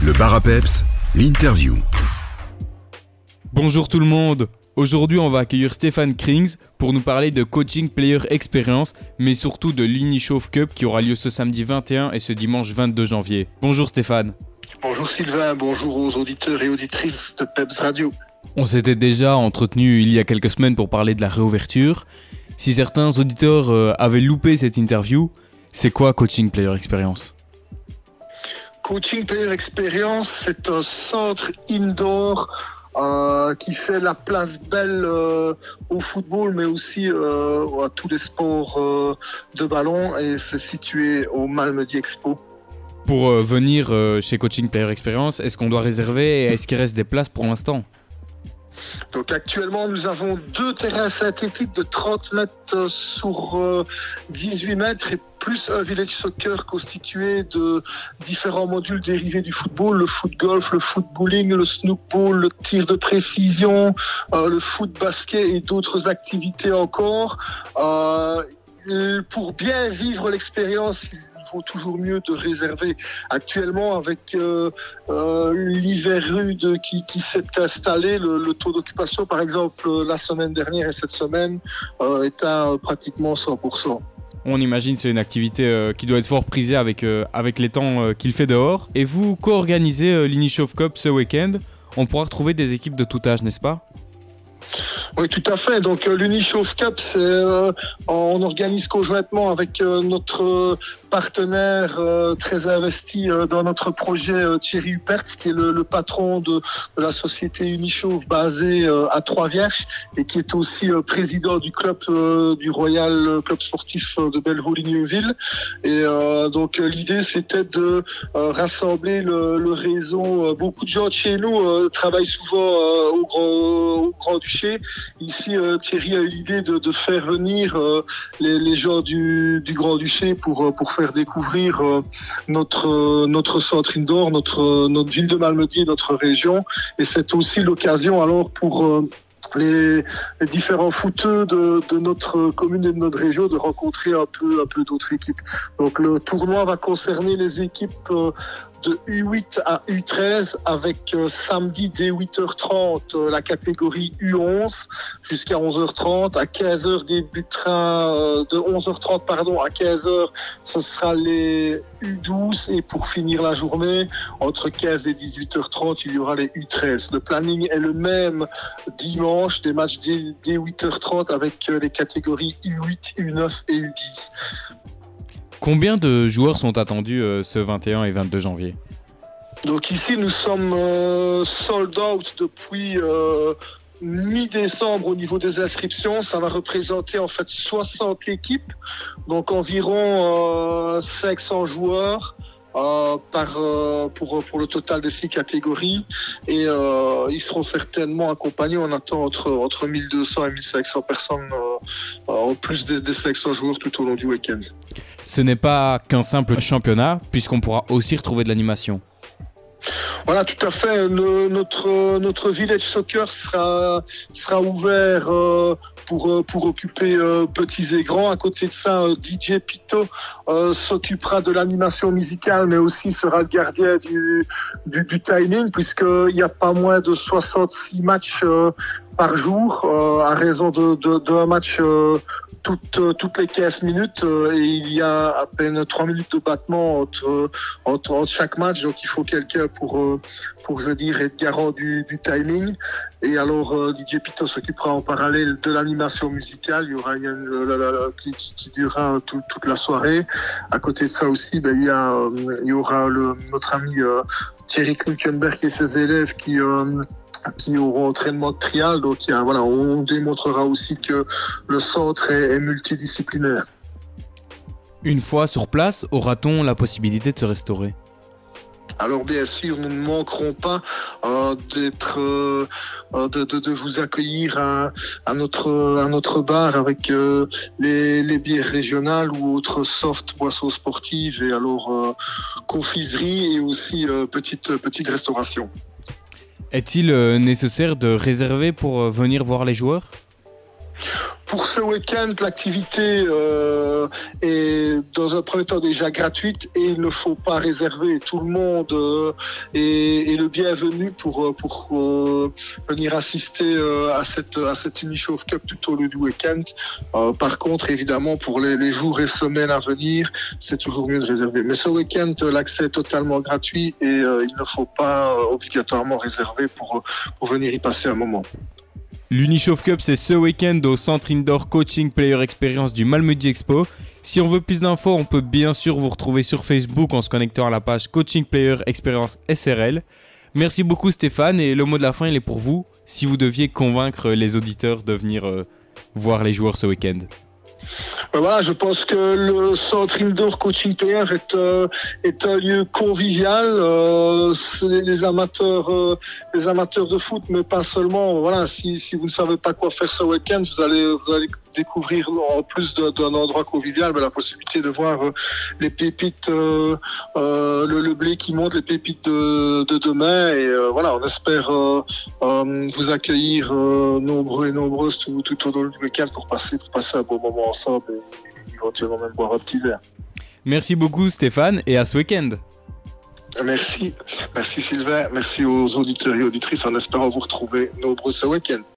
Le bar à peps, l'interview. Bonjour tout le monde. Aujourd'hui, on va accueillir Stéphane Krings pour nous parler de coaching player experience, mais surtout de l'Unichauve Cup qui aura lieu ce samedi 21 et ce dimanche 22 janvier. Bonjour Stéphane. Bonjour Sylvain, bonjour aux auditeurs et auditrices de Peps Radio. On s'était déjà entretenu il y a quelques semaines pour parler de la réouverture. Si certains auditeurs euh, avaient loupé cette interview, c'est quoi Coaching Player Experience? Coaching Player Experience, c'est un centre indoor euh, qui fait la place belle euh, au football, mais aussi euh, à tous les sports de ballon, et c'est situé au Malmedy Expo. Pour venir chez Coaching Player Experience, est-ce qu'on doit réserver est-ce qu'il reste des places pour l'instant? Donc actuellement, nous avons deux terrains synthétiques de 30 mètres euh, sur euh, 18 mètres et plus un village soccer constitué de différents modules dérivés du football, le foot golf, le foot bowling, le snook ball, le tir de précision, euh, le foot basket et d'autres activités encore. Euh, pour bien vivre l'expérience, vaut toujours mieux de réserver. Actuellement, avec euh, euh, l'hiver rude qui, s'est installé, le, taux d'occupation, par exemple, la semaine dernière et cette semaine, euh, est à pratiquement 100%. On imagine c'est une activité qui doit être fort prisée avec, avec les temps qu'il fait dehors. Et vous co-organisez l'Inishove Cup ce week-end. On pourra retrouver des équipes de tout âge, n'est-ce pas? Oui, tout à fait. Donc, euh, l'Unichauve Cup, c'est, euh, on organise conjointement avec euh, notre euh, partenaire euh, très investi euh, dans notre projet, Thierry Huppert, qui est le, le patron de, de la société Unichauve basée à Trois-Vierges et qui est aussi président du club du Royal Club sportif de Bellevaux-Ligneville. Et donc, l'idée, c'était de rassembler le, le réseau. Beaucoup de gens de chez nous travaillent souvent au Grand, Grand-Duché. Ici, euh, Thierry a eu l'idée de, faire venir euh, les, gens du, du Grand-Duché pour, euh, pour faire découvrir notre, centre indoor, notre, notre ville de Malmedy, notre région. Et c'est aussi l'occasion alors pour les, différents footeux de, notre commune et de notre région de rencontrer un peu, d'autres équipes. Donc le tournoi va concerner les équipes de U8 à U13 avec euh, samedi dès 8h30 euh, la catégorie U11 jusqu'à 11h30. À 15h débutera euh, de 11h30 pardon à 15h ce sera les U12 et pour finir la journée entre 15 et 18h30 il y aura les U13. Le planning est le même dimanche des matchs dès, dès 8h30 avec euh, les catégories U8, U9 et U10. Combien de joueurs sont attendus euh, ce 21 et 22 janvier? Donc ici, nous sommes euh, sold out depuis euh, mi-décembre au niveau des inscriptions. Ça va représenter en fait 60 équipes, donc environ euh, 500 joueurs. par, pour, pour le total des six catégories et ils seront certainement accompagnés on attend entre, entre 1200 et 1500 personnes en plus des, des 500 joueurs tout au long du week-end Ce n'est pas qu'un simple championnat, puisqu'on pourra aussi retrouver de l'animation. Voilà, tout à fait. Notre, notre village soccer sera, sera ouvert euh, pour, euh, pour occuper euh, petits et grands. À côté de ça, DJ Pito s'occupera de l'animation musicale, mais aussi sera le gardien du, du, timing, puisqu'il n'y a pas moins de 66 matchs par jour, à raison de, de, de un match toutes, euh, toutes les 15 minutes euh, et il y a à peine 3 minutes de battement entre, entre, chaque match. Donc il faut quelqu'un pour, euh, pour, je veux dire, être garant du, timing. Et alors DJ Pito s'occupera en parallèle de l'animation musicale. Il y aura une, qui, durera tout- toute la soirée. À côté de ça aussi, ben, il, y a, il y aura notre ami Thierry Knuckenberg et ses élèves qui... qui auront entraînement de trial. Donc, il y a- voilà, on démontrera aussi que le centre est, est multidisciplinaire. Une fois sur place, aura-t-on la possibilité de se restaurer? Alors bien sûr, nous ne manquerons pas euh, d'être, euh, euh, de, de, de vous accueillir à, à notre à notre bar avec euh, les, les bières régionales ou autres soft boissons sportives et alors confiserie et aussi petite petite restauration. Est-il euh, nécessaire de réserver pour euh, venir voir les joueurs? Pour ce week-end, l'activité euh, est dans un premier temps déjà gratuite et il ne faut pas réserver. Tout le monde euh, est, est, le bienvenu pour, euh, pour euh, venir assister euh, à cette, à cette Unichauffe Cup tout au du week-end. par contre, évidemment, pour les, les, jours et semaines à venir, c'est toujours mieux de réserver. Mais ce week-end, l'accès est totalement gratuit et il ne faut pas obligatoirement réserver pour, pour venir y passer un moment. L'Unichauffe Cup, c'est ce week-end au Centre Indoor Coaching Player Experience du Malmedy Expo. Si on veut plus d'infos, on peut bien sûr vous retrouver sur Facebook en se connectant à la page Coaching Player Experience SRL. Merci beaucoup Stéphane et le mot de la fin il est pour vous si vous deviez convaincre les auditeurs de venir euh, voir les joueurs ce week-end. Ben voilà, je pense que le centre indoor coaching player est, euh, est un lieu convivial. Euh, les amateurs, euh, les amateurs de foot, mais pas seulement. Voilà, si, si vous ne savez pas quoi faire ce week-end, vous allez, vous allez découvrir en plus d'un endroit convivial ben, la possibilité de voir euh, les pépites, euh, euh, le, le, blé qui monte, les pépites de, de demain. Et voilà, on espère vous accueillir nombreux et nombreuses tout, tout au long du week-end pour passer, pour passer un bon moment ensemble éventuellement même boire un petit verre. Merci beaucoup Stéphane et à ce week-end. Merci, merci Sylvain, merci aux auditeurs et auditrices en espérant vous retrouver nombreux ce week-end.